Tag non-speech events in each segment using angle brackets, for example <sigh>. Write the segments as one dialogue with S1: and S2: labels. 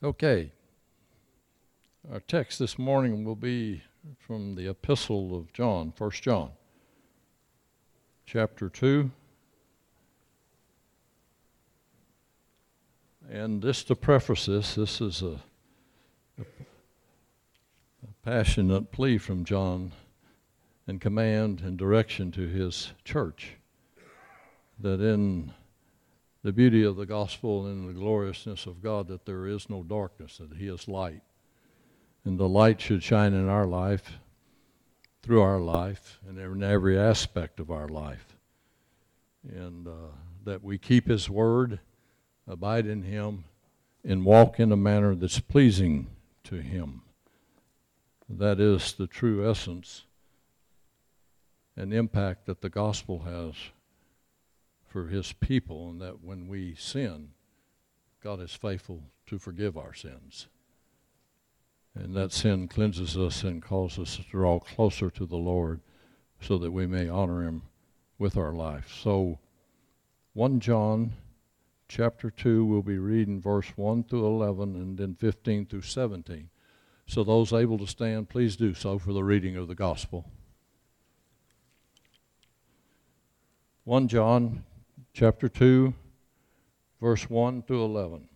S1: Okay. Our text this morning will be from the epistle of John, 1 John, chapter 2. And this to preface this, this is a, a passionate plea from John and command and direction to his church that in the beauty of the gospel and the gloriousness of God that there is no darkness, that He is light. And the light should shine in our life, through our life, and in every aspect of our life. And uh, that we keep His word, abide in Him, and walk in a manner that's pleasing to Him. That is the true essence and impact that the gospel has for his people, and that when we sin, God is faithful to forgive our sins. And that sin cleanses us and causes us to draw closer to the Lord so that we may honor him with our life. So 1 John chapter 2 we'll be reading verse 1 through 11 and then 15 through 17. So those able to stand, please do so for the reading of the gospel. 1 John chapter 2, verse 1 to 11.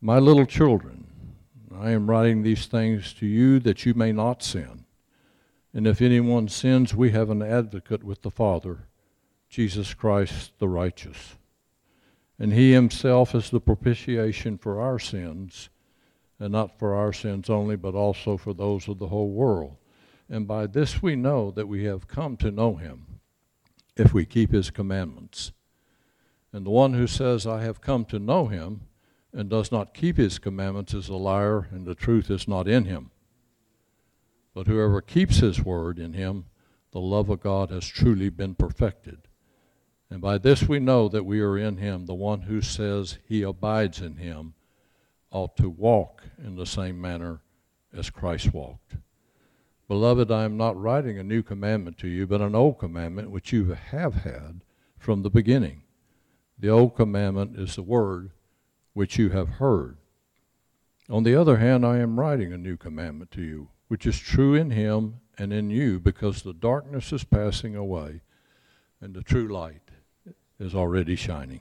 S1: My little children, I am writing these things to you that you may not sin. And if anyone sins, we have an advocate with the Father, Jesus Christ the righteous. And he himself is the propitiation for our sins, and not for our sins only, but also for those of the whole world. And by this we know that we have come to know him if we keep his commandments. And the one who says, I have come to know him, and does not keep his commandments is a liar, and the truth is not in him. But whoever keeps his word in him, the love of God has truly been perfected. And by this we know that we are in him. The one who says he abides in him ought to walk in the same manner as Christ walked. Beloved, I am not writing a new commandment to you, but an old commandment which you have had from the beginning. The old commandment is the word which you have heard. On the other hand, I am writing a new commandment to you, which is true in him and in you, because the darkness is passing away and the true light is already shining.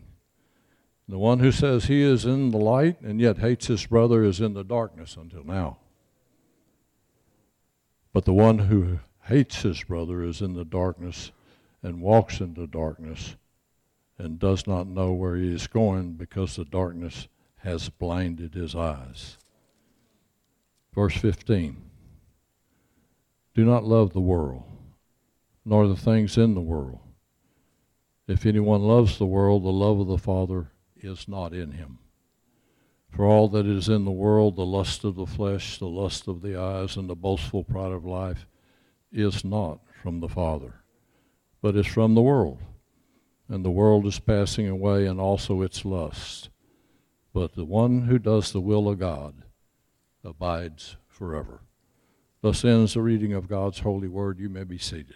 S1: The one who says he is in the light and yet hates his brother is in the darkness until now. But the one who hates his brother is in the darkness and walks in the darkness and does not know where he is going because the darkness has blinded his eyes. Verse 15 Do not love the world, nor the things in the world. If anyone loves the world, the love of the Father is not in him. For all that is in the world, the lust of the flesh, the lust of the eyes, and the boastful pride of life, is not from the Father, but is from the world. And the world is passing away, and also its lust. But the one who does the will of God abides forever. Thus ends the reading of God's holy word. You may be seated.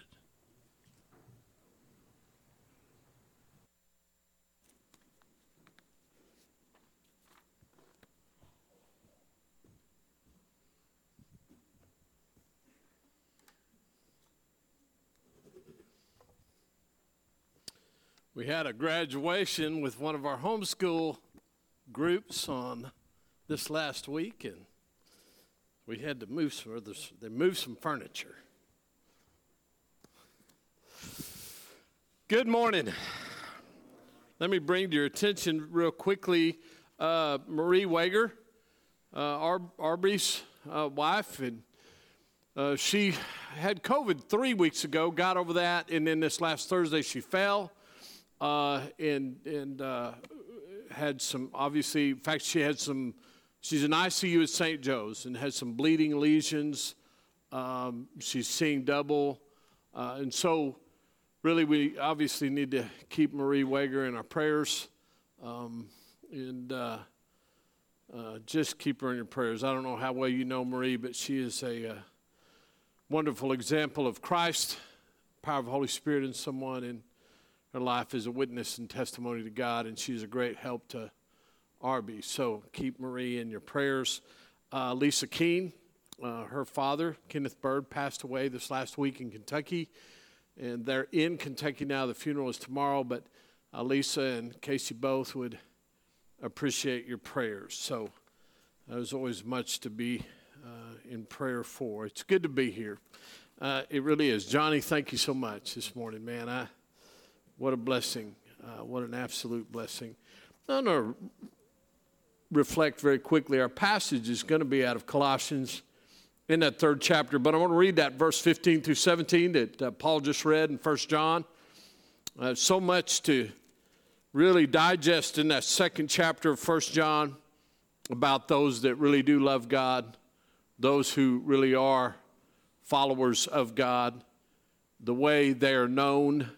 S2: We had a graduation with one of our homeschool groups on this last week, and we had to move some. They moved some furniture. Good morning. Let me bring to your attention real quickly uh, Marie Wager, uh, Ar- Arby's uh, wife, and uh, she had COVID three weeks ago, got over that, and then this last Thursday she fell uh, and and uh, had some obviously. In fact, she had some. She's in ICU at St. Joe's and had some bleeding lesions. Um, she's seeing double, uh, and so really we obviously need to keep Marie Wager in our prayers, um, and. Uh, uh, just keep her in your prayers. I don't know how well you know Marie, but she is a uh, wonderful example of Christ, power of the Holy Spirit in someone, and her life is a witness and testimony to God, and she's a great help to Arby. So keep Marie in your prayers. Uh, Lisa Keene, uh, her father, Kenneth Bird, passed away this last week in Kentucky. And they're in Kentucky now. The funeral is tomorrow, but uh, Lisa and Casey both would appreciate your prayers. So there's always much to be uh, in prayer for. It's good to be here. Uh, it really is. Johnny, thank you so much this morning, man. I, what a blessing. Uh, what an absolute blessing. I'm going to reflect very quickly. Our passage is going to be out of Colossians in that third chapter, but I want to read that verse 15 through 17 that uh, Paul just read in 1 John. Uh, so much to really digest in that second chapter of 1 John about those that really do love God, those who really are followers of God, the way they are known.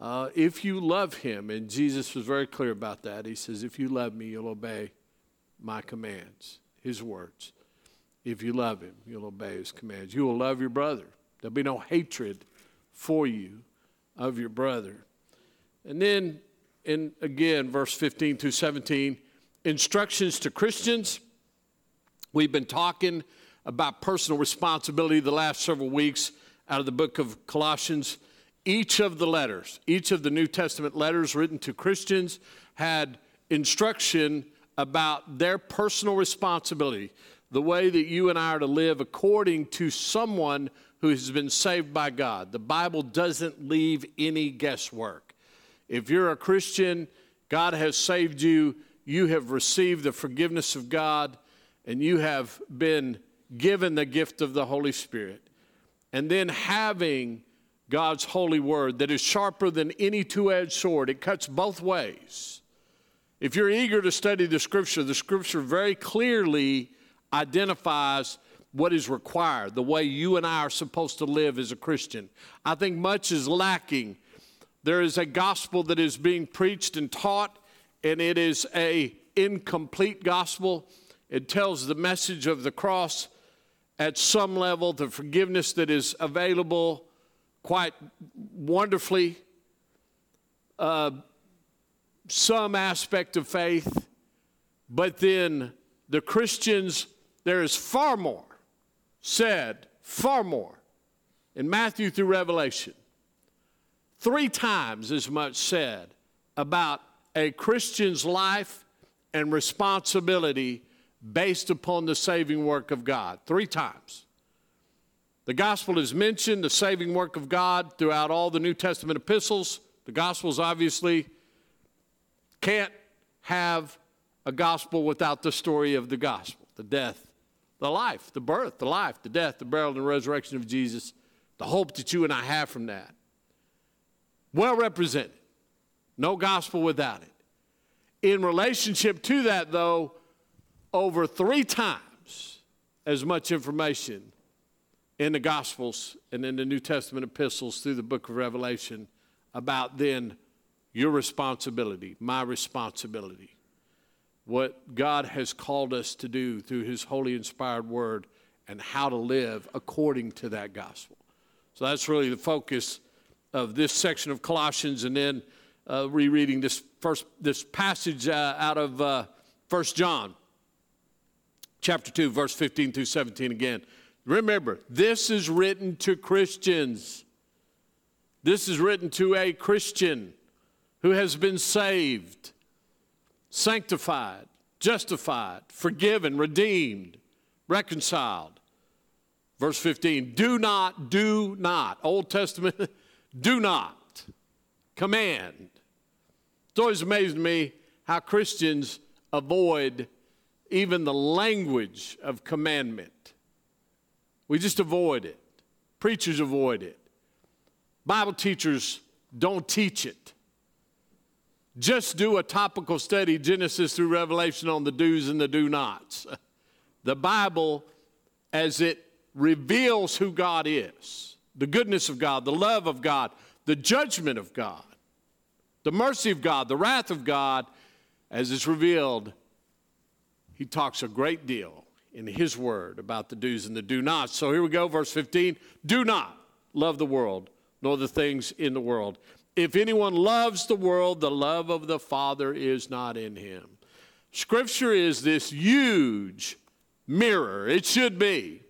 S2: Uh, if you love Him, and Jesus was very clear about that, He says, If you love me, you'll obey my commands, His words. If you love Him, you'll obey His commands. You will love your brother. There'll be no hatred for you of your brother. And then, in again, verse 15 through 17, instructions to Christians. We've been talking about personal responsibility the last several weeks out of the book of Colossians. Each of the letters, each of the New Testament letters written to Christians had instruction about their personal responsibility, the way that you and I are to live according to someone who has been saved by God. The Bible doesn't leave any guesswork. If you're a Christian, God has saved you, you have received the forgiveness of God, and you have been given the gift of the Holy Spirit, and then having God's holy word that is sharper than any two edged sword, it cuts both ways. If you're eager to study the scripture, the scripture very clearly identifies what is required, the way you and I are supposed to live as a Christian. I think much is lacking. There is a gospel that is being preached and taught, and it is a incomplete gospel. It tells the message of the cross at some level, the forgiveness that is available quite wonderfully, uh, some aspect of faith, but then the Christians, there is far more said, far more in Matthew through Revelation. Three times as much said about a Christian's life and responsibility based upon the saving work of God. Three times. The gospel is mentioned, the saving work of God, throughout all the New Testament epistles. The gospels obviously can't have a gospel without the story of the gospel the death, the life, the birth, the life, the death, the burial, and the resurrection of Jesus, the hope that you and I have from that. Well represented. No gospel without it. In relationship to that, though, over three times as much information in the Gospels and in the New Testament epistles through the book of Revelation about then your responsibility, my responsibility, what God has called us to do through His holy inspired word, and how to live according to that gospel. So that's really the focus of this section of Colossians, and then uh, rereading this first this passage uh, out of uh, 1 John chapter 2, verse 15 through 17 again. Remember, this is written to Christians. This is written to a Christian who has been saved, sanctified, justified, forgiven, redeemed, reconciled. Verse 15 do not, do not. Old Testament, <laughs> do not. Command. It's always amazing to me how Christians avoid even the language of commandment. We just avoid it. Preachers avoid it. Bible teachers don't teach it. Just do a topical study, Genesis through Revelation, on the do's and the do nots. <laughs> The Bible, as it reveals who God is, the goodness of God, the love of God, the judgment of God, the mercy of God, the wrath of God, as it's revealed he talks a great deal in his word about the do's and the do nots. So here we go, verse 15. Do not love the world, nor the things in the world. If anyone loves the world, the love of the Father is not in him. Scripture is this huge mirror. It should be.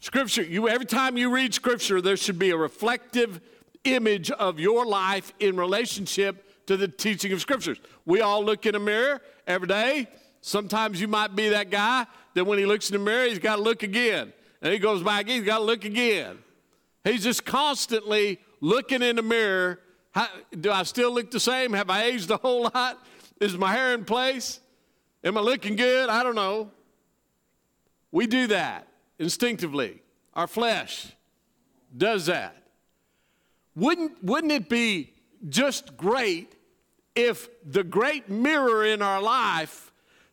S2: Scripture, you every time you read scripture, there should be a reflective image of your life in relationship to the teaching of scriptures. We all look in a mirror every day. Sometimes you might be that guy that when he looks in the mirror, he's got to look again. And he goes back, he's got to look again. He's just constantly looking in the mirror. How, do I still look the same? Have I aged a whole lot? Is my hair in place? Am I looking good? I don't know. We do that instinctively. Our flesh does that. Wouldn't, wouldn't it be just great if the great mirror in our life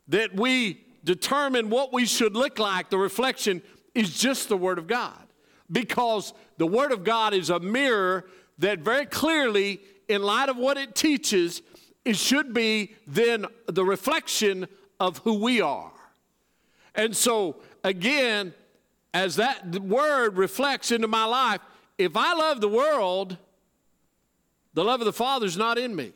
S2: that we determine what we should look like, the reflection, is just the Word of God? Because the Word of God is a mirror that very clearly, in light of what it teaches, it should be then the reflection of who we are. And so, again, as that word reflects into my life, if I love the world, the love of the Father is not in me.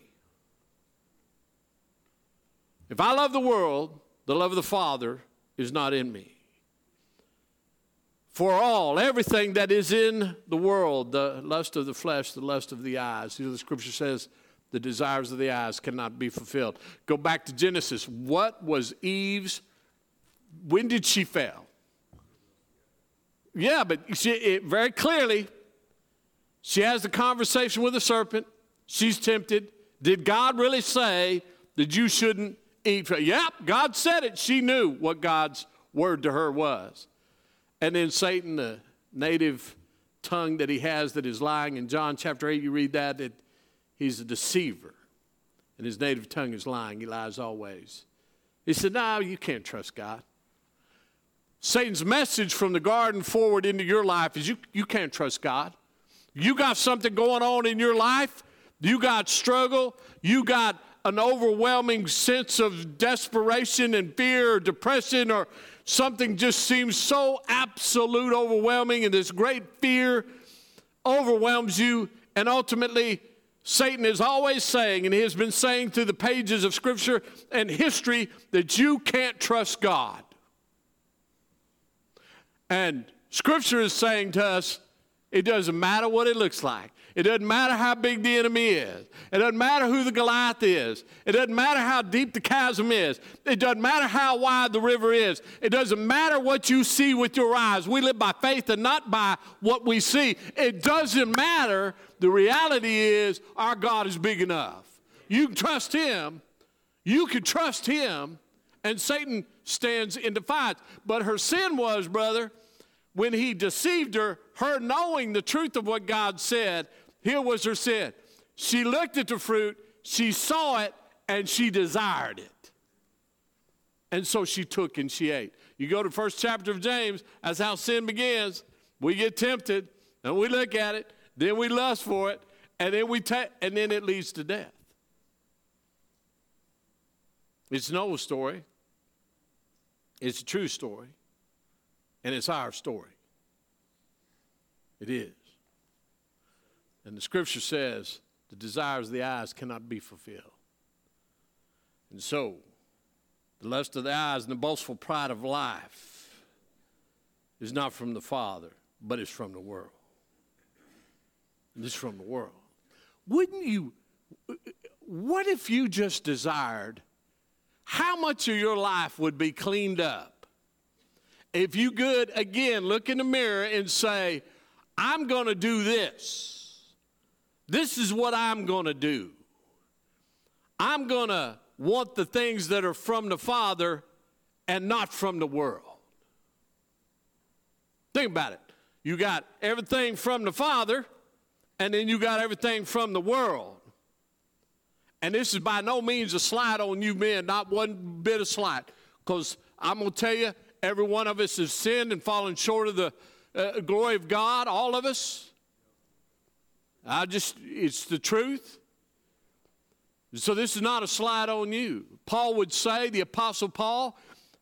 S2: If I love the world, the love of the Father is not in me. For all, everything that is in the world, the lust of the flesh, the lust of the eyes, you know, the scripture says, the desires of the eyes cannot be fulfilled. Go back to Genesis. What was Eve's? When did she fail? Yeah, but she, it, very clearly, she has the conversation with the serpent. She's tempted. Did God really say that you shouldn't eat? Yep, God said it. She knew what God's word to her was. And then Satan, the native tongue that he has that is lying, in John chapter 8, you read that, that he's a deceiver. And his native tongue is lying. He lies always. He said, No, you can't trust God. Satan's message from the garden forward into your life is you, you can't trust God. You got something going on in your life, you got struggle, you got an overwhelming sense of desperation and fear or depression or something just seems so absolute overwhelming and this great fear overwhelms you and ultimately Satan is always saying, and he has been saying through the pages of Scripture and history, that you can't trust God. And Scripture is saying to us, it doesn't matter what it looks like. It doesn't matter how big the enemy is. It doesn't matter who the Goliath is. It doesn't matter how deep the chasm is. It doesn't matter how wide the river is. It doesn't matter what you see with your eyes. We live by faith and not by what we see. It doesn't matter. The reality is our God is big enough. You can trust Him. You can trust Him. And Satan stands in defiance. But her sin was, brother, when he deceived her, her knowing the truth of what God said, here was her sin. She looked at the fruit, she saw it, and she desired it. And so she took and she ate. You go to the first chapter of James, that's how sin begins. We get tempted, and we look at it, then we lust for it, and then we take and then it leads to death. It's Noah's story. It's a true story. And it's our story. It is. And the scripture says the desires of the eyes cannot be fulfilled. And so, the lust of the eyes and the boastful pride of life is not from the Father, but it's from the world. It's from the world. Wouldn't you, what if you just desired how much of your life would be cleaned up if you could, again, look in the mirror and say, I'm going to do this. This is what I'm going to do. I'm going to want the things that are from the Father and not from the world. Think about it. You got everything from the Father, and then you got everything from the world. And this is by no means a slight on you men, not one bit of slight. Because I'm going to tell you, every one of us has sinned and fallen short of the uh, glory of God, all of us. I just, it's the truth. So this is not a slide on you. Paul would say, the Apostle Paul,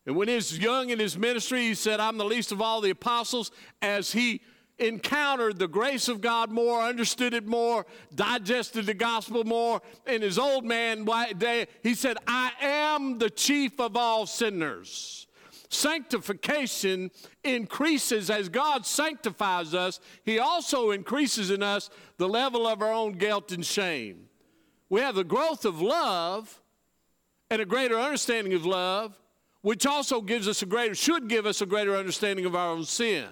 S2: and when he was young in his ministry, he said, I'm the least of all the apostles, as he encountered the grace of God more, understood it more, digested the gospel more. In his old man day, he said, I am the chief of all sinners. Sanctification increases as God sanctifies us, He also increases in us the level of our own guilt and shame. We have the growth of love and a greater understanding of love, which also gives us a greater, should give us a greater understanding of our own sin.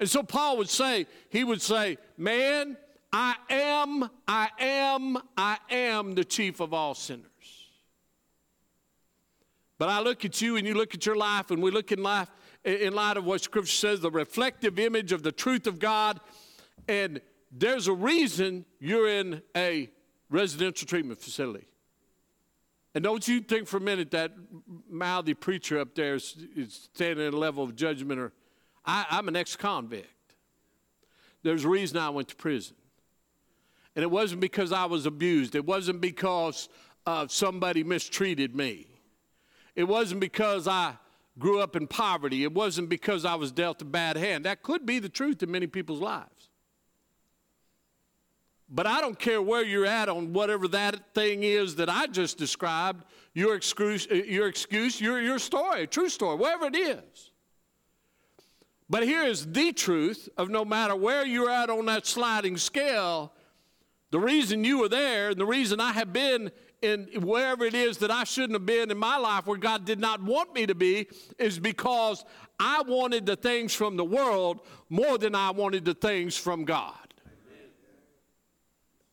S2: And so Paul would say, he would say, Man, I am, I am, I am the chief of all sinners. But I look at you and you look at your life, and we look in life in light of what Scripture says, the reflective image of the truth of God. And there's a reason you're in a residential treatment facility. And don't you think for a minute that mouthy preacher up there is, is standing at a level of judgment or I, I'm an ex convict. There's a reason I went to prison. And it wasn't because I was abused, it wasn't because uh, somebody mistreated me, it wasn't because I grew up in poverty, it wasn't because I was dealt a bad hand. That could be the truth in many people's lives. But I don't care where you're at on whatever that thing is that I just described, your excuse, uh, your, excuse, your, your story, true story, whatever it is. But here is the truth of no matter where you're at on that sliding scale, the reason you were there and the reason I have been in wherever it is that I shouldn't have been in my life where God did not want me to be is because I wanted the things from the world more than I wanted the things from God.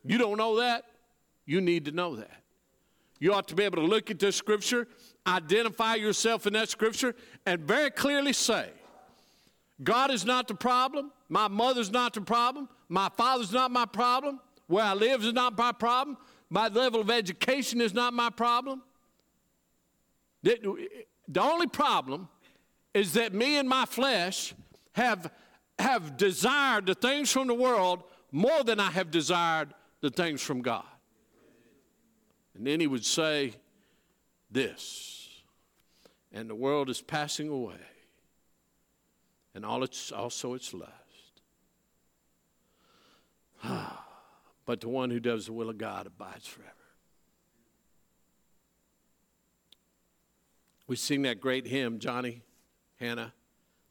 S2: You don't know that? You need to know that. You ought to be able to look at this scripture, identify yourself in that scripture, and very clearly say, God is not the problem. My mother's not the problem. My father's not my problem. Where I live is not my problem. My level of education is not my problem. The, the only problem is that me and my flesh have, have desired the things from the world more than I have desired the things from God. And then he would say this, and the world is passing away and all its, also its lust. <sighs> Ah. But the one who does the will of God abides forever. We sing that great hymn, Johnny, Hannah.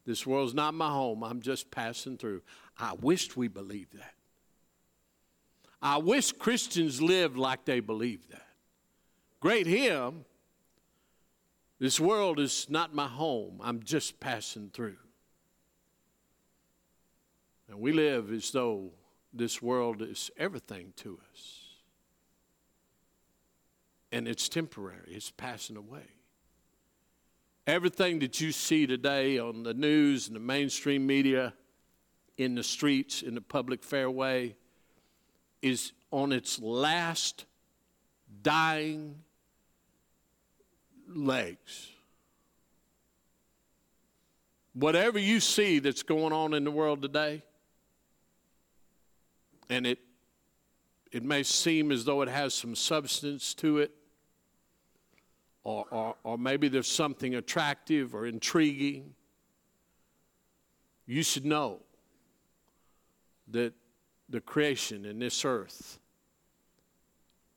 S2: This world's not my home. I'm just passing through. I wished we believed that. I wish Christians lived like they believe that. Great hymn. This world is not my home. I'm just passing through. And we live as though this world is everything to us. And it's temporary, it's passing away. Everything that you see today on the news and the mainstream media, in the streets, in the public fairway, is on its last dying legs. Whatever you see that's going on in the world today, and it it may seem as though it has some substance to it, or, or, or maybe there's something attractive or intriguing. You should know that the creation in this earth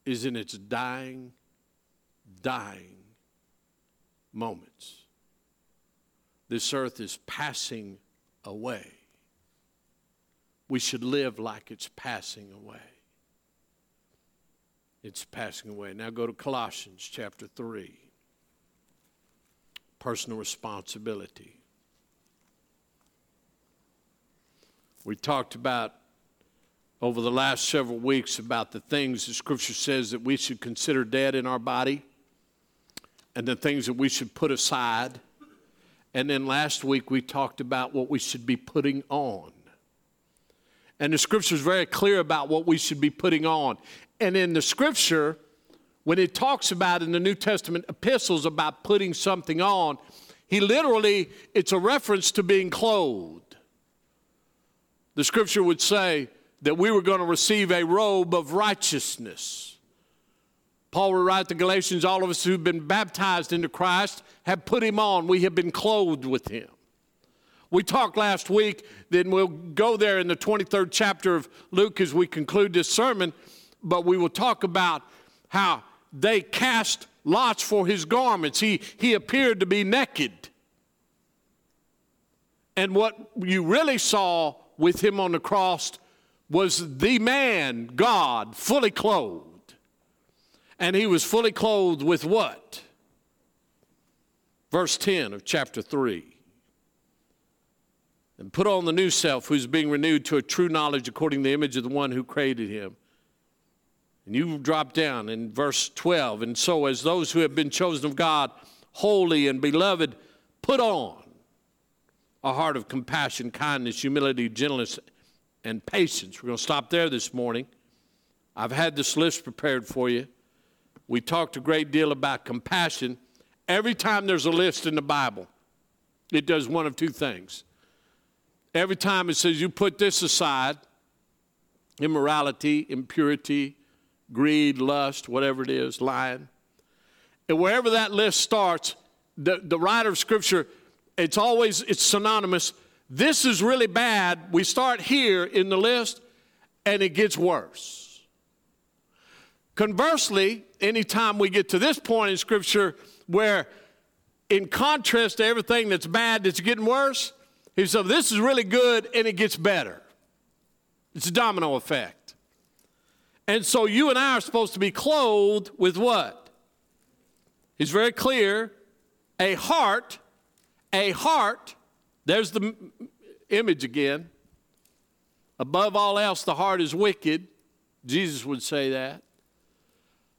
S2: is in its dying, dying moments. This earth is passing away we should live like it's passing away. It's passing away. Now go to Colossians chapter 3. Personal responsibility. We talked about over the last several weeks about the things the scripture says that we should consider dead in our body and the things that we should put aside. And then last week we talked about what we should be putting on. And the scripture is very clear about what we should be putting on. And in the scripture, when it talks about in the New Testament epistles about putting something on, he literally, it's a reference to being clothed. The scripture would say that we were going to receive a robe of righteousness. Paul would write to Galatians, all of us who've been baptized into Christ have put him on. We have been clothed with him. We talked last week, then we'll go there in the 23rd chapter of Luke as we conclude this sermon, but we will talk about how they cast lots for his garments. He, he appeared to be naked. And what you really saw with him on the cross was the man, God, fully clothed. And he was fully clothed with what? Verse 10 of chapter 3. And put on the new self, who's being renewed to a true knowledge according to the image of the one who created him. And you drop down in verse 12. And so, as those who have been chosen of God, holy and beloved, put on a heart of compassion, kindness, humility, gentleness, and patience. We're going to stop there this morning. I've had this list prepared for you. We talked a great deal about compassion. Every time there's a list in the Bible, it does one of two things. Every time it says you put this aside immorality, impurity, greed, lust, whatever it is, lying. And wherever that list starts, the, the writer of Scripture, it's always it's synonymous. This is really bad. We start here in the list, and it gets worse. Conversely, anytime we get to this point in Scripture where, in contrast to everything that's bad that's getting worse, he said, This is really good, and it gets better. It's a domino effect. And so you and I are supposed to be clothed with what? He's very clear a heart, a heart, there's the image again. Above all else, the heart is wicked. Jesus would say that.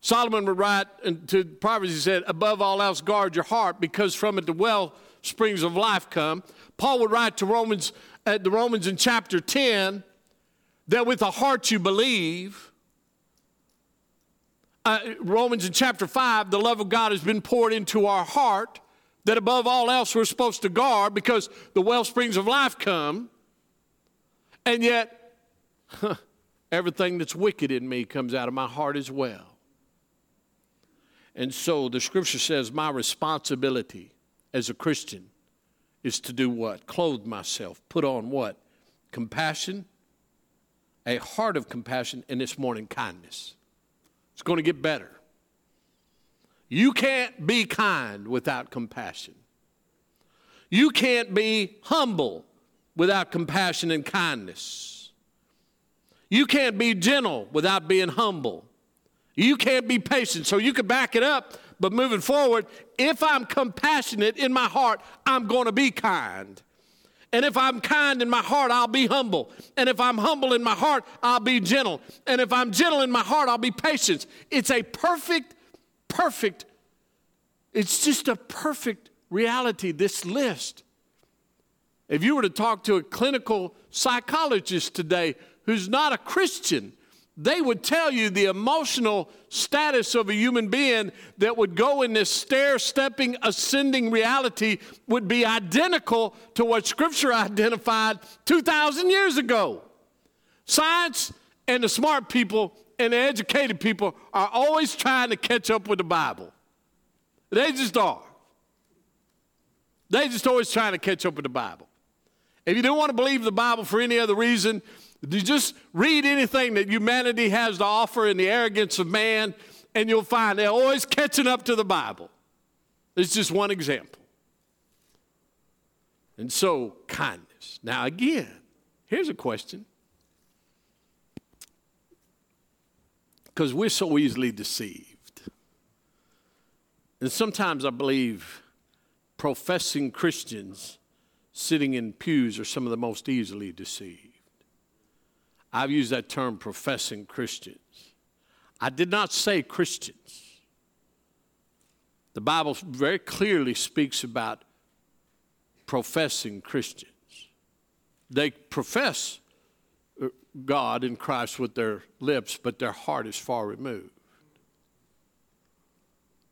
S2: Solomon would write to Proverbs, he said, Above all else, guard your heart, because from it the well springs of life come. Paul would write to Romans, uh, the Romans in chapter 10, that with the heart you believe, uh, Romans in chapter 5, the love of God has been poured into our heart that above all else we're supposed to guard because the well springs of life come. And yet, huh, everything that's wicked in me comes out of my heart as well. And so the scripture says my responsibility as a Christian is to do what? Clothe myself, put on what? Compassion, a heart of compassion, and this morning, kindness. It's going to get better. You can't be kind without compassion. You can't be humble without compassion and kindness. You can't be gentle without being humble. You can't be patient. So you can back it up, but moving forward, if I'm compassionate in my heart, I'm going to be kind. And if I'm kind in my heart, I'll be humble. And if I'm humble in my heart, I'll be gentle. And if I'm gentle in my heart, I'll be patient. It's a perfect, perfect, it's just a perfect reality, this list. If you were to talk to a clinical psychologist today who's not a Christian, they would tell you the emotional status of a human being that would go in this stair stepping, ascending reality would be identical to what Scripture <laughs> identified 2,000 years ago. Science and the smart people and the educated people are always trying to catch up with the Bible. They just are. They just always trying to catch up with the Bible. If you don't want to believe the Bible for any other reason, you just read anything that humanity has to offer in the arrogance of man, and you'll find they're always catching up to the Bible. It's just one example. And so, kindness. Now, again, here's a question. Because we're so easily deceived. And sometimes I believe professing Christians sitting in pews are some of the most easily deceived. I've used that term professing Christians. I did not say Christians. The Bible very clearly speaks about professing Christians. They profess uh, God in Christ with their lips, but their heart is far removed.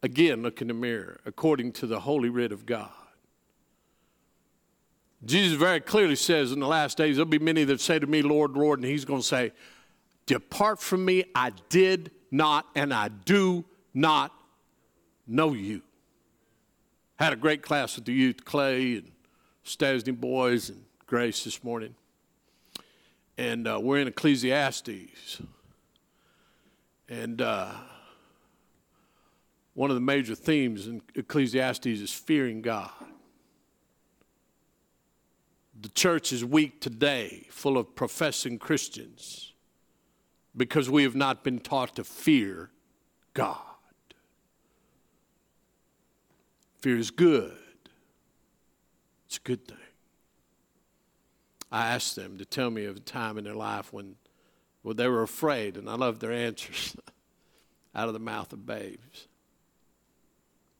S2: Again, look in the mirror according to the holy writ of God. Jesus very clearly says in the last days, there'll be many that say to me, Lord, Lord, and he's going to say, Depart from me, I did not and I do not know you. Had a great class with the youth, Clay and Stasny boys and Grace this morning. And uh, we're in Ecclesiastes. And uh, one of the major themes in Ecclesiastes is fearing God. The church is weak today, full of professing Christians, because we have not been taught to fear God. Fear is good, it's a good thing. I asked them to tell me of a time in their life when well, they were afraid, and I love their answers <laughs> out of the mouth of babes.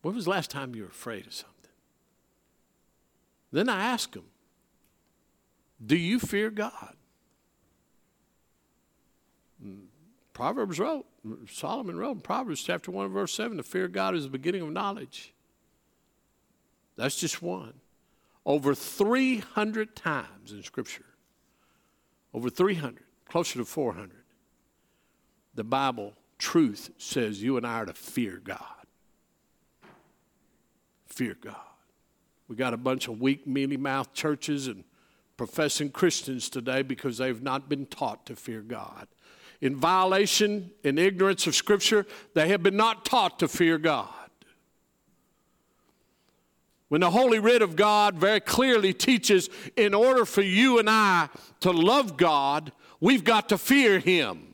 S2: When was the last time you were afraid of something? Then I asked them, Do you fear God? Proverbs wrote, Solomon wrote in Proverbs chapter 1, verse 7 to fear of God is the beginning of knowledge. That's just one. Over 300 times in Scripture, over 300, closer to 400, the Bible truth says you and I are to fear God. Fear God. We got a bunch of weak, mealy mouthed churches and professing Christians today because they've not been taught to fear God in violation, in ignorance of Scripture, they have been not taught to fear God. When the Holy Writ of God very clearly teaches in order for you and I to love God, we've got to fear Him.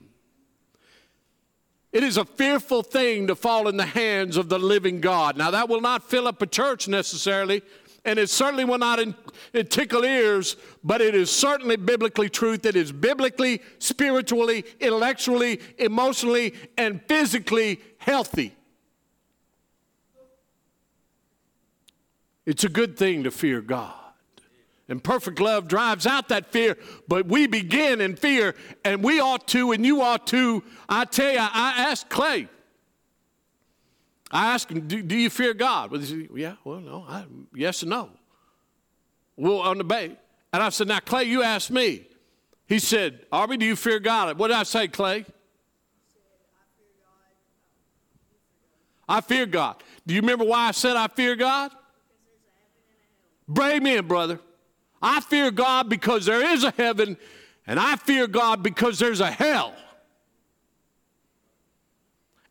S2: It is a fearful thing to fall in the hands of the living God. Now, that will not fill up a church necessarily, and it certainly will not in, tickle ears, but it is certainly biblically truth. It is biblically, spiritually, intellectually, emotionally, and physically healthy. It's a good thing to fear God. And perfect love drives out that fear, but we begin in fear, and we ought to, and you ought to. I tell you, I asked Clay, I asked him, do, do you fear God? Well, he said, yeah, well, no, I, yes and no. Well, on the bay. And I said, now, Clay, you asked me. He said, Arby, do you fear God? What did I say, Clay? I fear God. Do you remember why I said I fear God? Brave in, brother. I fear God because there is a heaven, and I fear God because there's a hell.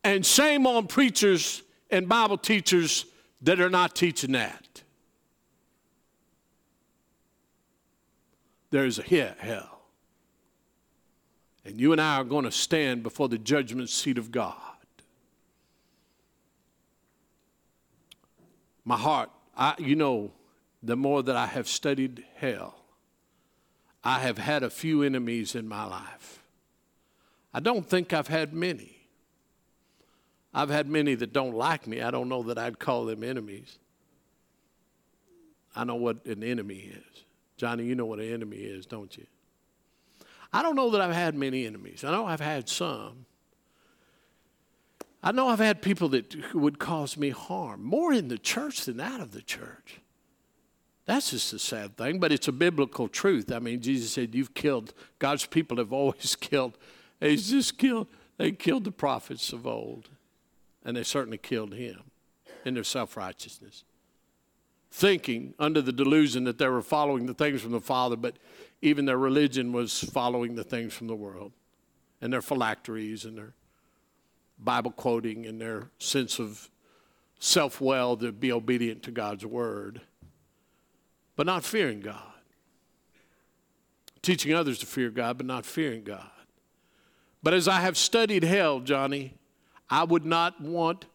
S2: And shame on preachers and Bible teachers that are not teaching that. There's a hell. And you and I are going to stand before the judgment seat of God. My heart, I, you know, the more that I have studied hell, I have had a few enemies in my life. I don't think I've had many. I've had many that don't like me. I don't know that I'd call them enemies. I know what an enemy is. Johnny, you know what an enemy is, don't you? I don't know that I've had many enemies. I know I've had some. I know I've had people that would cause me harm, more in the church than out of the church. That's just a sad thing, but it's a biblical truth. I mean, Jesus said, You've killed, God's people have always <laughs> killed. He's just killed, they killed the prophets of old and they certainly killed him in their self righteousness. Thinking under the delusion that they were following the things from the Father, but even their religion was following the things from the world and their phylacteries and their Bible quoting and their sense of self will to be obedient to God's word, but not fearing God. Teaching others to fear God, but not fearing God. But as I have studied hell, Johnny, I would not want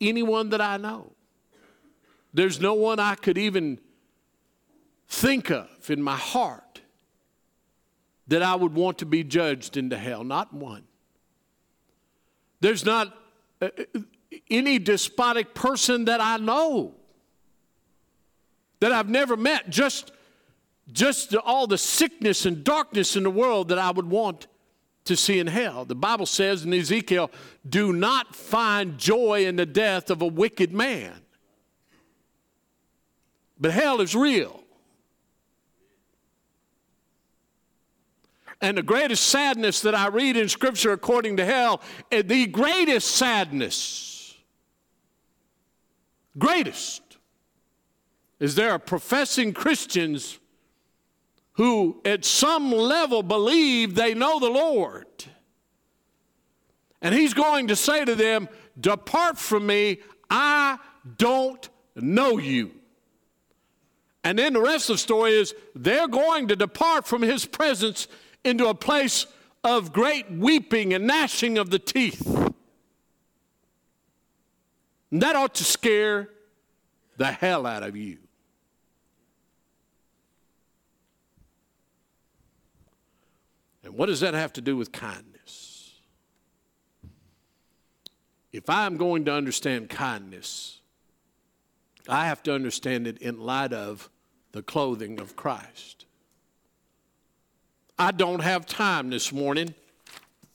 S2: anyone that I know. There's no one I could even think of in my heart that I would want to be judged into hell. Not one. There's not uh, uh, any despotic person that I know that I've never met, just, just all the sickness and darkness in the world that I would want to see in hell. The Bible says in Ezekiel, do not find joy in the death of a wicked man. But hell is real. And the greatest sadness that I read in Scripture according to hell, the greatest sadness, greatest, is there are professing Christians who, at some level, believe they know the Lord. And he's going to say to them, Depart from me, I don't know you. And then the rest of the story is they're going to depart from his presence into a place of great weeping and gnashing of the teeth. And that ought to scare the hell out of you. And what does that have to do with kindness? If I'm going to understand kindness, I have to understand it in light of the clothing of Christ. I don't have time this morning.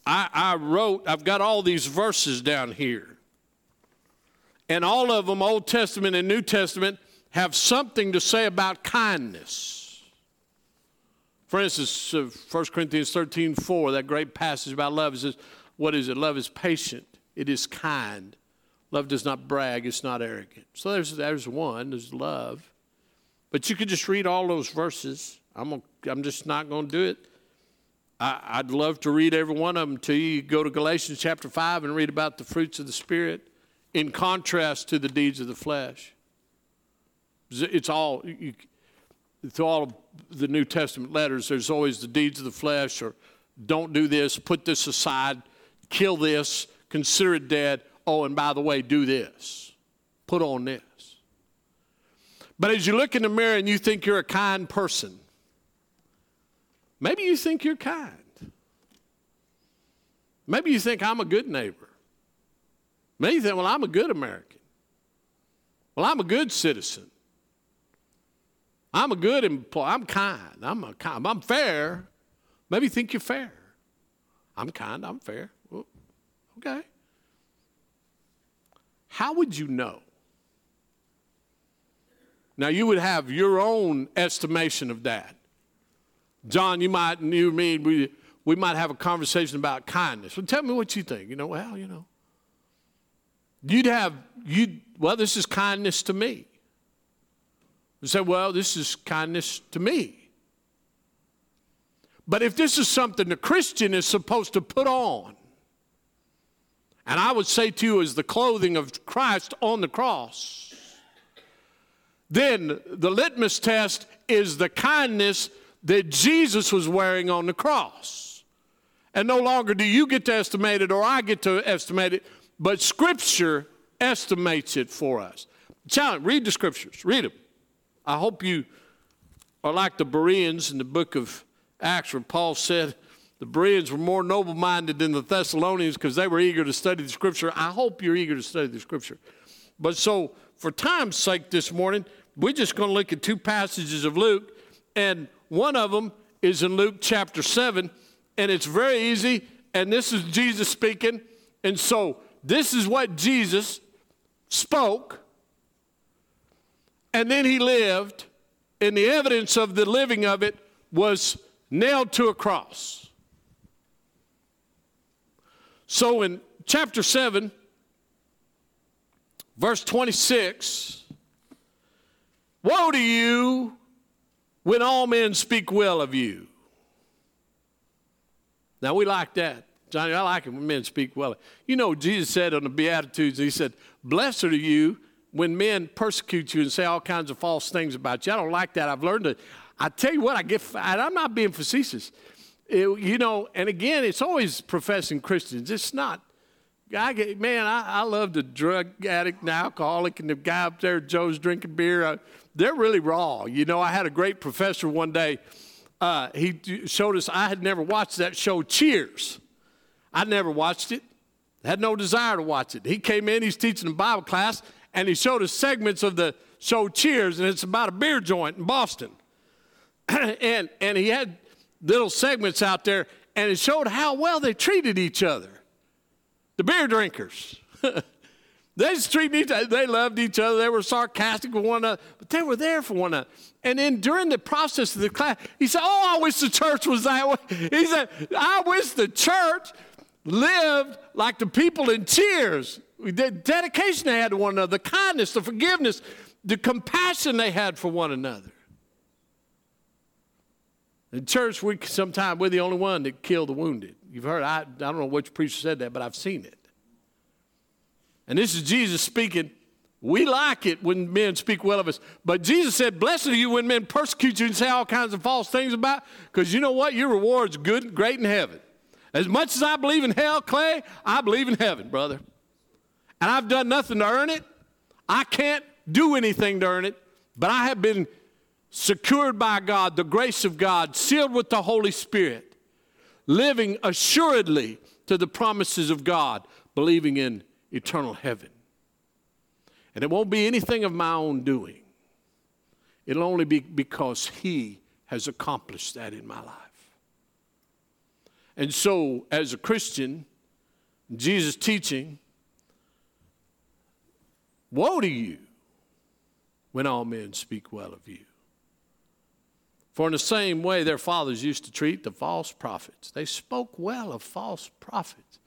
S2: I, I, wrote, I've got all these verses down here. And all of them, Old Testament and New Testament, have something to say about kindness. For instance, uh, 1 Corinthians 13 4, that great passage about love, says, What is it? Love is patient, it is kind. Love does not brag, it's not arrogant. So there's, there's one, there's love. But you could just read all those verses. I'm, I'm just not going to do it. I, would love to read every one of them to you. you. Go to Galatians chapter 5 and read about the fruits of the Spirit in contrast to the deeds of the flesh. It's all, you, through all of the New Testament letters, there's always the deeds of the flesh or don't do this, put this aside, kill this, consider it dead. Oh, and by the way, do this. Put on this. But as you look in the mirror and you think you're a kind person, maybe you think you're kind. Maybe you think I'm a good neighbor. Maybe you think, well, I'm a good American. Well, I'm a good citizen. I'm a good employee. I'm kind. I'm a kind. I'm fair. Maybe think you're fair. I'm kind. I'm fair. Well, okay. How would you know? Now you would have your own estimation of that. John, you might, you mean we, we might have a conversation about kindness. Well, tell me what you think. You know, well, you know. You'd have, you well, this is kindness to me. You say, well, this is kindness to me. But if this is something the Christian is supposed to put on, and I would say to you, as the clothing of Christ on the cross, then the litmus test is the kindness that Jesus was wearing on the cross. And no longer do you get to estimate it or I get to estimate it, but Scripture estimates it for us. Challenge, read the Scriptures, read them. I hope you are like the Bereans in the book of Acts, where Paul said, the Bereans were more noble minded than the Thessalonians because they were eager to study the scripture. I hope you're eager to study the scripture. But so, for time's sake this morning, we're just going to look at two passages of Luke, and one of them is in Luke chapter 7, and it's very easy, and this is Jesus speaking. And so, this is what Jesus spoke, and then he lived, and the evidence of the living of it was nailed to a cross. So in chapter 7, verse 26, woe to you when all men speak well of you. Now we like that. Johnny, I like it when men speak well. You know, Jesus said on the Beatitudes, He said, Blessed are you when men persecute you and say all kinds of false things about you. I don't like that. I've learned to, I tell you what, I get, I'm not being facetious. It, you know, and again, it's always professing Christians. It's not. I get, man, I, I love the drug addict and alcoholic and the guy up there, Joe's drinking beer. Uh, they're really raw. You know, I had a great professor one day. Uh, he showed us, I had never watched that show, Cheers. I never watched it, had no desire to watch it. He came in, he's teaching a Bible class, and he showed us segments of the show Cheers, and it's about a beer joint in Boston. <clears throat> and, and he had little segments out there, and it showed how well they treated each other. The beer drinkers. <laughs> they just treated each other. They loved each other. They were sarcastic with one another, but they were there for one another. And then during the process of the class, he said, Oh, I wish the church was that way. <laughs> He said, I wish the church lived like the people in Cheers. The dedication they had to one another, the kindness, the forgiveness. the compassion they had for one another. In church, we sometimes we're the only one that kill the wounded. You've heard, I, I don't know which preacher said that, but I've seen it. And this is Jesus speaking. We like it when men speak well of us. But Jesus said, Blessed are you when men persecute you and say all kinds of false things about, because you know what? Your reward's good and great in heaven. As much as I believe in hell, Clay, I believe in heaven, brother. And I've done nothing to earn it. I can't do anything to earn it, but I have been secured by God, the grace of God, sealed with the Holy Spirit, living assuredly to the promises of God, believing in eternal heaven. And it won't be anything of my own doing. It'll only be because He has accomplished that in my life. And so, as a Christian, Jesus' teaching, woe to you when all men speak well of you. For in the same way their fathers used to treat the false prophets, they spoke well of false prophets.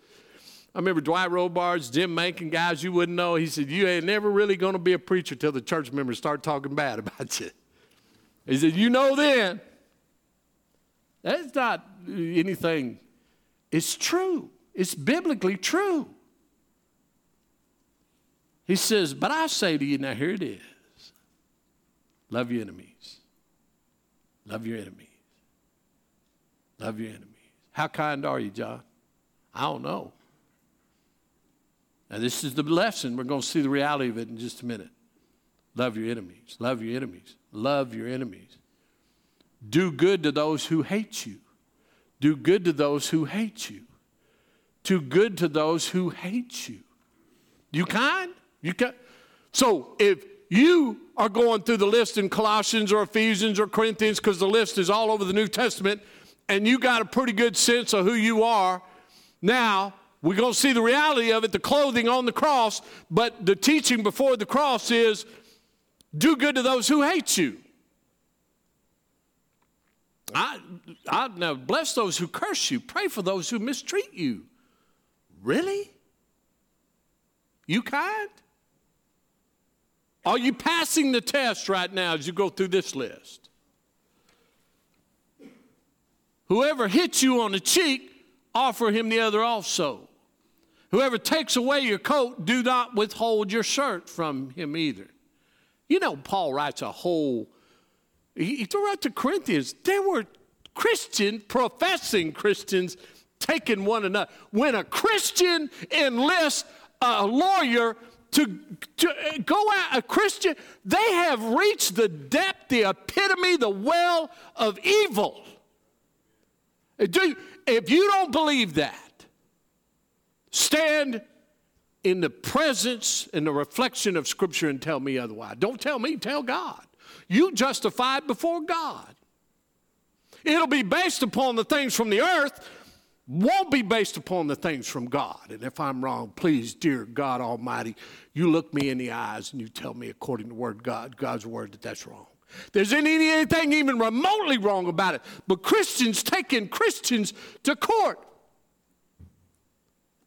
S2: I remember Dwight Robards, Jim Mankin, guys you wouldn't know. He said, You ain't never really going to be a preacher till the church members start talking bad about you. He said, You know then. That's not anything, it's true. It's biblically true. He says, But I say to you, now here it is love your enemies. Love your enemies. Love your enemies. How kind are you, John? I don't know. Now, this is the lesson. We're going to see the reality of it in just a minute. Love your enemies. Love your enemies. Love your enemies. Do good to those who hate you. Do good to those who hate you. Do good to those who hate you. You kind? You can. So if you are going through the list in Colossians or Ephesians or Corinthians, because the list is all over the New Testament, and you got a pretty good sense of who you are, now we're going to see the reality of it, the clothing on the cross, but the teaching before the cross is do good to those who hate you. I, I now bless those who curse you, pray for those who mistreat you. Really? You kind? Are you passing the test right now as you go through this list? Whoever hits you on the cheek, offer him the other also. Whoever takes away your coat, do not withhold your shirt from him either. You know, Paul writes a whole, he, he wrote to Corinthians, there were Christian, professing Christians taking one another. When a Christian enlists a lawyer to, to go out, a Christian, they have reached the depth, the epitome, the well of evil. Do, if you don't believe that, stand in the presence and the reflection of Scripture and tell me otherwise. Don't tell me, tell God. You justified before God. It'll be based upon the things from the earth, won't be based upon the things from God. And if I'm wrong, please, dear God Almighty, you look me in the eyes and you tell me according to word God, God's word that that's wrong. There's anything even remotely wrong about it. But Christians taking Christians to court.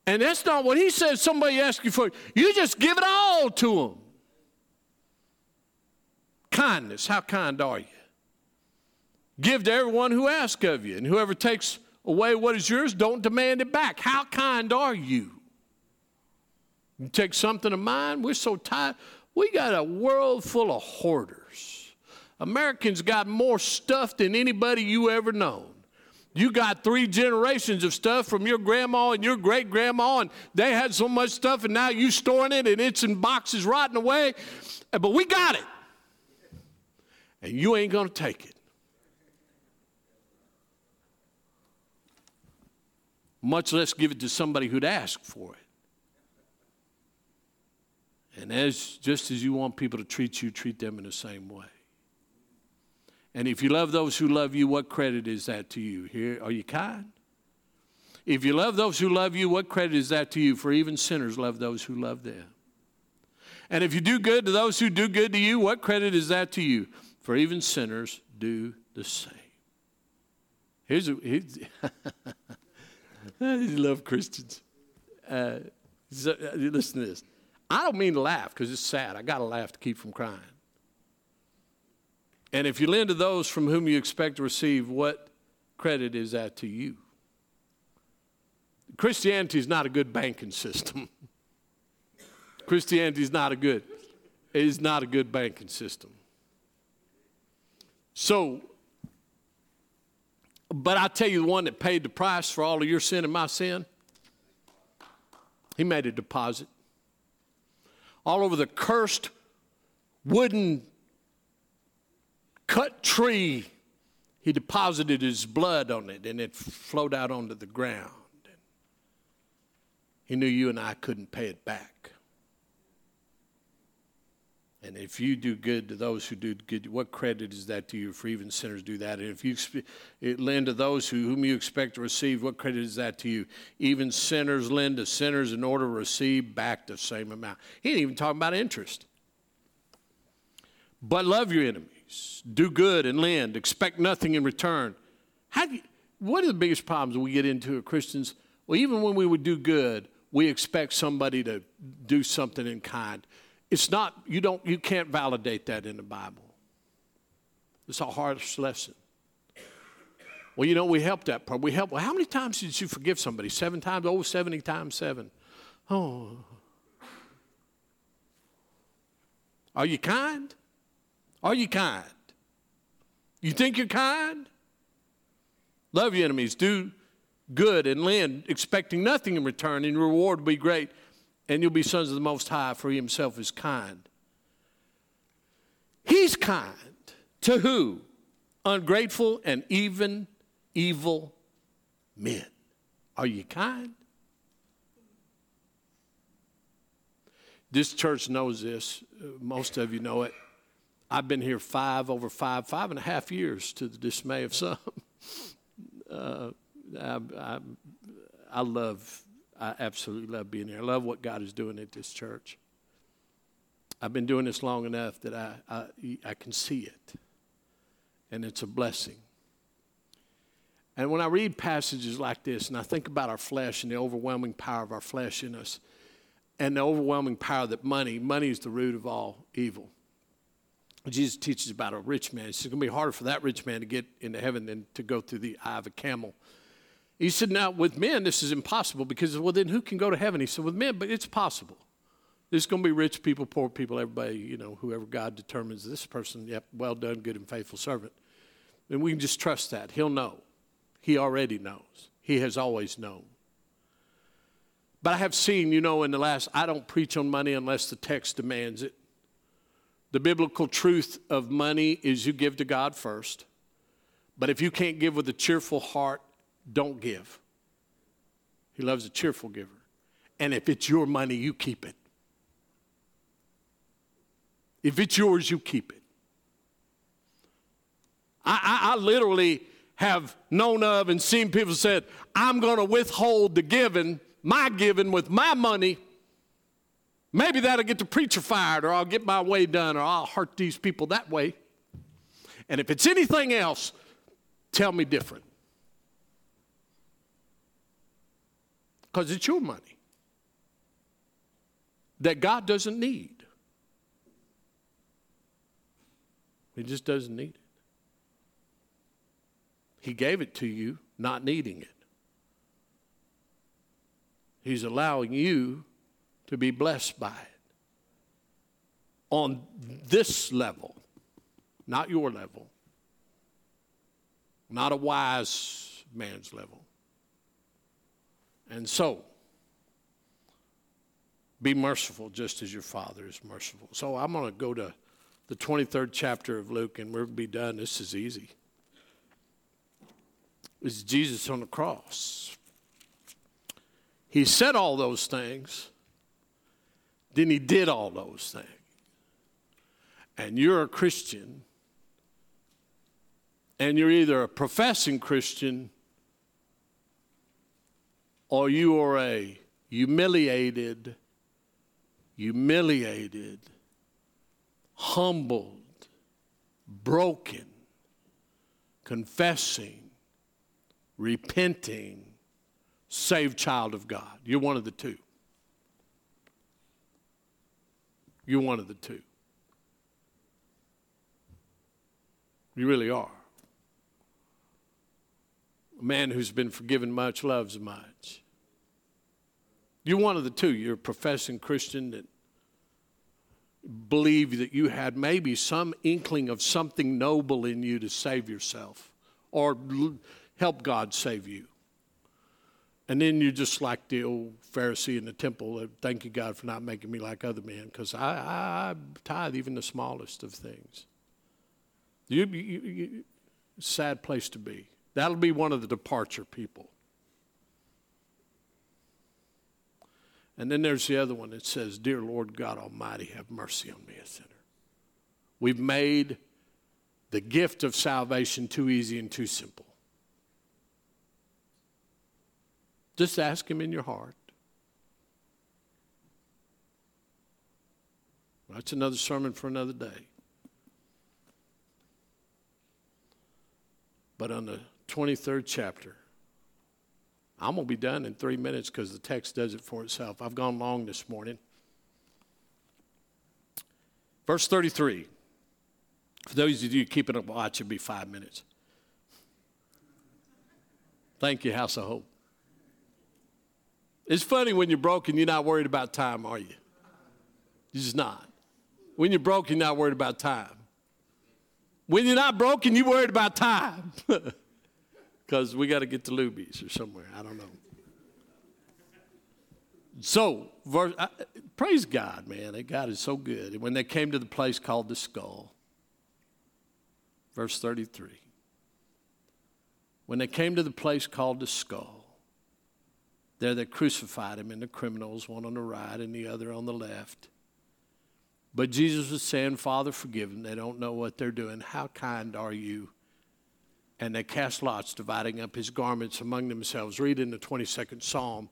S2: And that's not what he says. Somebody asks you for it. You just give it all to them. Kindness. How kind are you? Give to everyone who asks of you. And whoever takes away what is yours, don't demand it back. How kind are you? You take something of mine, we're so tired. We got a world full of hoarders. Americans got more stuff than anybody you ever known. You got three generations of stuff from your grandma and your great grandma, and they had so much stuff, and now you're storing it and it's in boxes rotting away. But we got it. And you ain't gonna take it. Much less give it to somebody who'd ask for it. And as just as you want people to treat you, treat them in the same way. And if you love those who love you, what credit is that to you? Here, are you kind? If you love those who love you, what credit is that to you? For even sinners love those who love them. And if you do good to those who do good to you, what credit is that to you? For even sinners do the same. Here's a, here's, <laughs> <laughs> I love Christians. Uh, so, uh, listen to this. I don't mean to laugh because it's sad. I got to laugh to keep from crying. And if you lend to those from whom you expect to receive, what credit is that to you? Christianity is not a good banking system. <laughs> Christianity is not a good, is not a good banking system. So, but I tell you the one that paid the price for all of your sin and my sin, he made a deposit. All over the cursed wooden cut tree, he deposited his blood on it and it flowed out onto the ground. He knew you and I couldn't pay it back. And if you do good to those who do good, what credit is that to you? For even sinners do that. And if you eh, lend to those who, whom you expect to receive, what credit is that to you? Even sinners lend to sinners in order to receive back the same amount. He ain't even talking about interest. But love your enemies, do good and lend, expect nothing in return. How do you, what are the biggest problems we get into as Christians? Well, even when we would do good, we expect somebody to do something in kind. It's not, you don't, you can't validate that in the Bible. It's a harsh lesson. Well, you know, we help that part. We help. Well, how many times did you forgive somebody? Seven times? Oh, 70 times seven. Oh. Are you kind? Are you kind? You think you're kind? Love your enemies. Do good and lend, expecting nothing in return, and your reward will be great and you'll be sons of the Most High, for He Himself is kind. He's kind to who? Ungrateful and even evil men. Are you kind? This church knows this. Most of you know it. I've been here five, over five, five and a half years to the dismay of some. <laughs> Uh, I, I, I love I absolutely love being here. I love what God is doing at this church. I've been doing this long enough that I, I, I can see it, and it's a blessing. And when I read passages like this and I think about our flesh and the overwhelming power of our flesh in us, and the overwhelming power that money, money is the root of all evil. Jesus teaches about a rich man. It's going to be harder for that rich man to get into heaven than to go through the eye of a camel. He said, Now, with men, this is impossible because, well, then who can go to heaven? He said, With men, but it's possible. There's going to be rich people, poor people, everybody, you know, whoever God determines this person, yep, well done, good and faithful servant. And we can just trust that. He'll know. He already knows. He has always known. But I have seen, you know, in the last, I don't preach on money unless the text demands it. The biblical truth of money is you give to God first. But if you can't give with a cheerful heart don't give. He loves a cheerful giver. And if it's your money, you keep it. If it's yours, you keep it. I, I, I literally have known of and seen people said, I'm going to withhold the giving, my giving with my money. Maybe that'll get the preacher fired, or I'll get my way done, or I'll hurt these people that way. And if it's anything else, tell me different. Because it's your money that God doesn't need. He just doesn't need it. He gave it to you not needing it. He's allowing you to be blessed by it on this level, not your level, not a wise man's level. And so, be merciful just as your Father is merciful. So, I'm going to go to the 23rd chapter of Luke and to be done. This is easy. It's Jesus on the cross. He said all those things, then he did all those things. And you're a Christian, and you're either a professing Christian or you are a humiliated, humiliated, humbled, broken, confessing, repenting, saved child of God. You're one of the two. You're one of the two. You really are. A man who's been forgiven much loves much. You're one of the two. You're a professing Christian that believe that you had maybe some inkling of something noble in you to save yourself or help God save you. And then you're just like the old Pharisee in the temple. Thank you, God, for not making me like other men, because I, I, I, tithe even the smallest of things. You, you, you, sad place to be. That'll be one of the departure people. And then there's the other one that says, Dear Lord God Almighty, have mercy on me, a sinner. We've made the gift of salvation too easy and too simple. Just ask Him in your heart. That's another sermon for another day. But on the 23rd chapter, I'm going to be done in three minutes because the text does it for itself. I've gone long this morning. Verse 33. For those of you keeping a watch, it'll be five minutes. Thank you, House of Hope. It's funny when you're broken, you're not worried about time, are you? You're just not. When you're broken, you're not worried about time. When you're not broken, you're worried about time. <laughs> because we got to get to Luby's or somewhere. I don't know. So, verse, I, praise God, man. God is so good. And When they came to the place called the skull, verse 33. When they came to the place called the skull, there they crucified him and the criminals, one on the right and the other on the left. But Jesus was saying, Father, forgive them. They don't know what they're doing. How kind are you? And they cast lots, dividing up his garments among themselves. Read in the 22nd Psalm.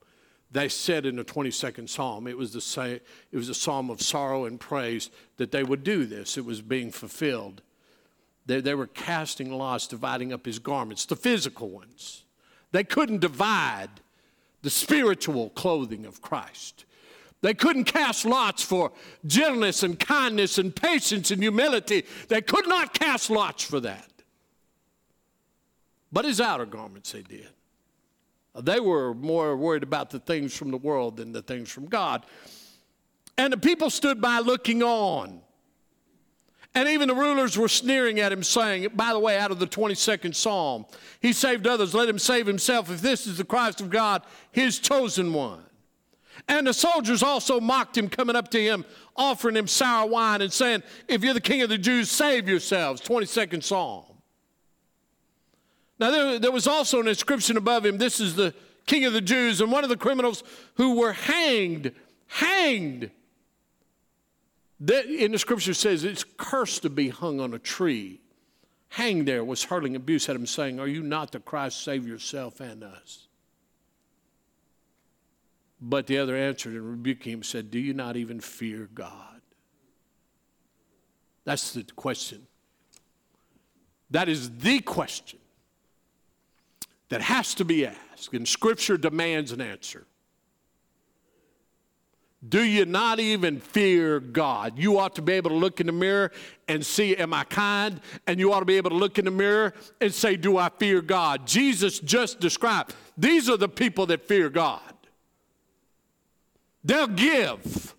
S2: They said in the 22nd Psalm, it was the same, it was a psalm of sorrow and praise that they would do this. It was being fulfilled. They, they were casting lots, dividing up his garments, the physical ones. They couldn't divide the spiritual clothing of Christ. They couldn't cast lots for gentleness and kindness and patience and humility. They could not cast lots for that. But his outer garments they did. Uh, they were more worried about the things from the world than the things from God. And the people stood by looking on. And even the rulers were sneering at him, saying, by the way, out of the 22nd Psalm, He saved others, let him save himself if this is the Christ of God, his chosen one. And the soldiers also mocked him, coming up to him, offering him sour wine, and saying, If you're the king of the Jews, save yourselves. 22nd Psalm. Now, there, there was also an inscription above him this is the king of the Jews, and one of the criminals who were hanged, hanged. That in the scripture says it's cursed to be hung on a tree. Hanged there was hurling abuse at him, saying, Are you not the Christ? Save yourself and us. But the other answered and rebuking him said, Do you not even fear God? That's the question. That is the question that has to be asked, and Scripture demands an answer. Do you not even fear God? You ought to be able to look in the mirror and see, Am I kind? And you ought to be able to look in the mirror and say, Do I fear God? Jesus just described these are the people that fear God. They'll give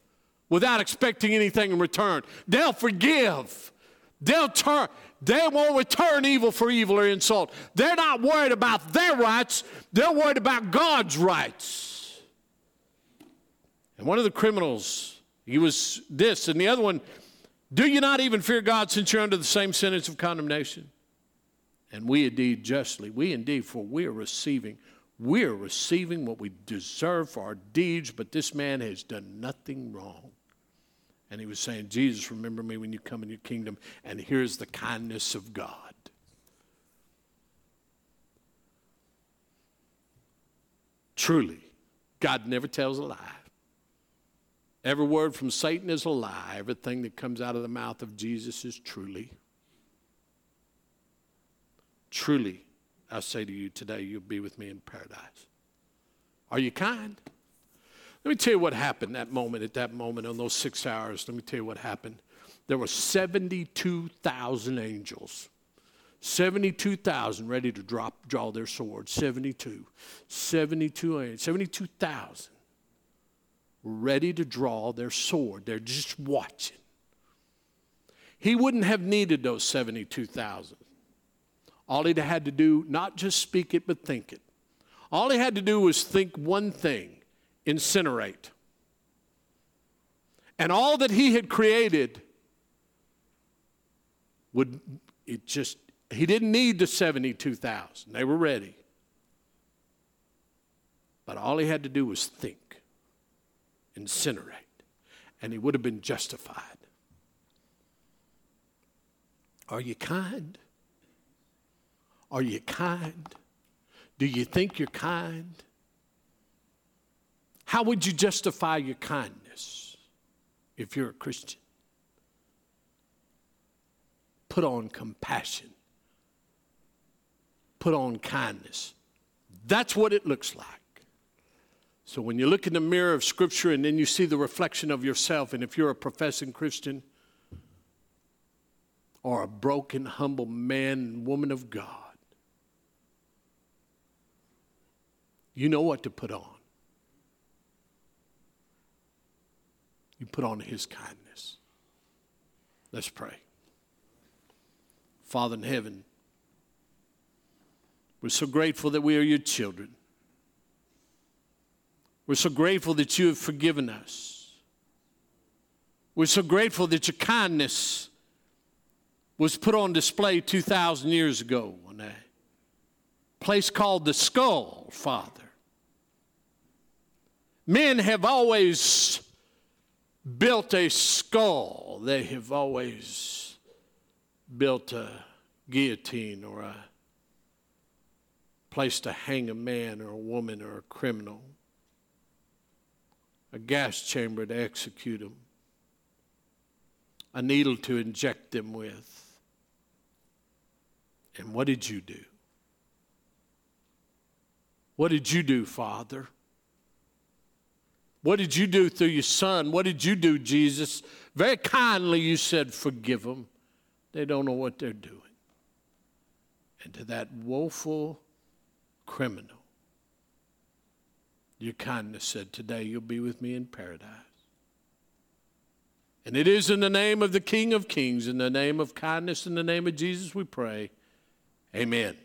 S2: without expecting anything in return, they'll forgive, they'll turn. They won't return evil for evil or insult. They're not worried about their rights, they're worried about God's rights. And one of the criminals, he was this, and the other one, do you not even fear God since you're under the same sentence of condemnation? And we indeed justly, we indeed, for we are receiving, we are receiving what we deserve for our deeds, but this man has done nothing wrong. And he was saying, Jesus, remember me when you come in your kingdom. And here's the kindness of God. Truly, God never tells a lie. Every word from Satan is a lie. Everything that comes out of the mouth of Jesus is truly. Truly, I say to you today, you'll be with me in paradise. Are you kind? Let me tell you what happened that moment, at that moment, on those six hours. Let me tell you what happened. There were 72,000 angels 72,000 ready to drop, draw their sword. 72. 72, 72,000 ready to draw their sword. They're just watching. He wouldn't have needed those 72,000. All he'd had to do, not just speak it, but think it. All he had to do was think one thing incinerate. And all that he had created would, it just, he didn't need the 72,000. They were ready. But all he had to do was think, incinerate, and he would have been justified. Are you kind? Are you kind? Do you think you're kind? How would you justify your kindness if you're a Christian? Put on compassion, put on kindness. That's what it looks like. So when you look in the mirror of Scripture and then you see the reflection of yourself, and if you're a professing Christian or a broken, humble man and woman of God, you know what to put on. You put on His kindness. Let's pray. Father in heaven, we're so grateful that we are your children. We're so grateful that you have forgiven us. We're so grateful that your kindness was put on display 2,000 years ago on a place called the skull, Father. Men have always built a skull, they have always built a guillotine or a place to hang a man or a woman or a criminal, a gas chamber to execute them, a needle to inject them with. And what did you do? What did you do, Father? What did you do through your son? What did you do, Jesus? Very kindly, you said, Forgive them. They don't know what they're doing. And to that woeful criminal, your kindness said, Today you'll be with me in paradise. And it is in the name of the King of Kings, in the name of kindness, in the name of Jesus, we pray. Amen.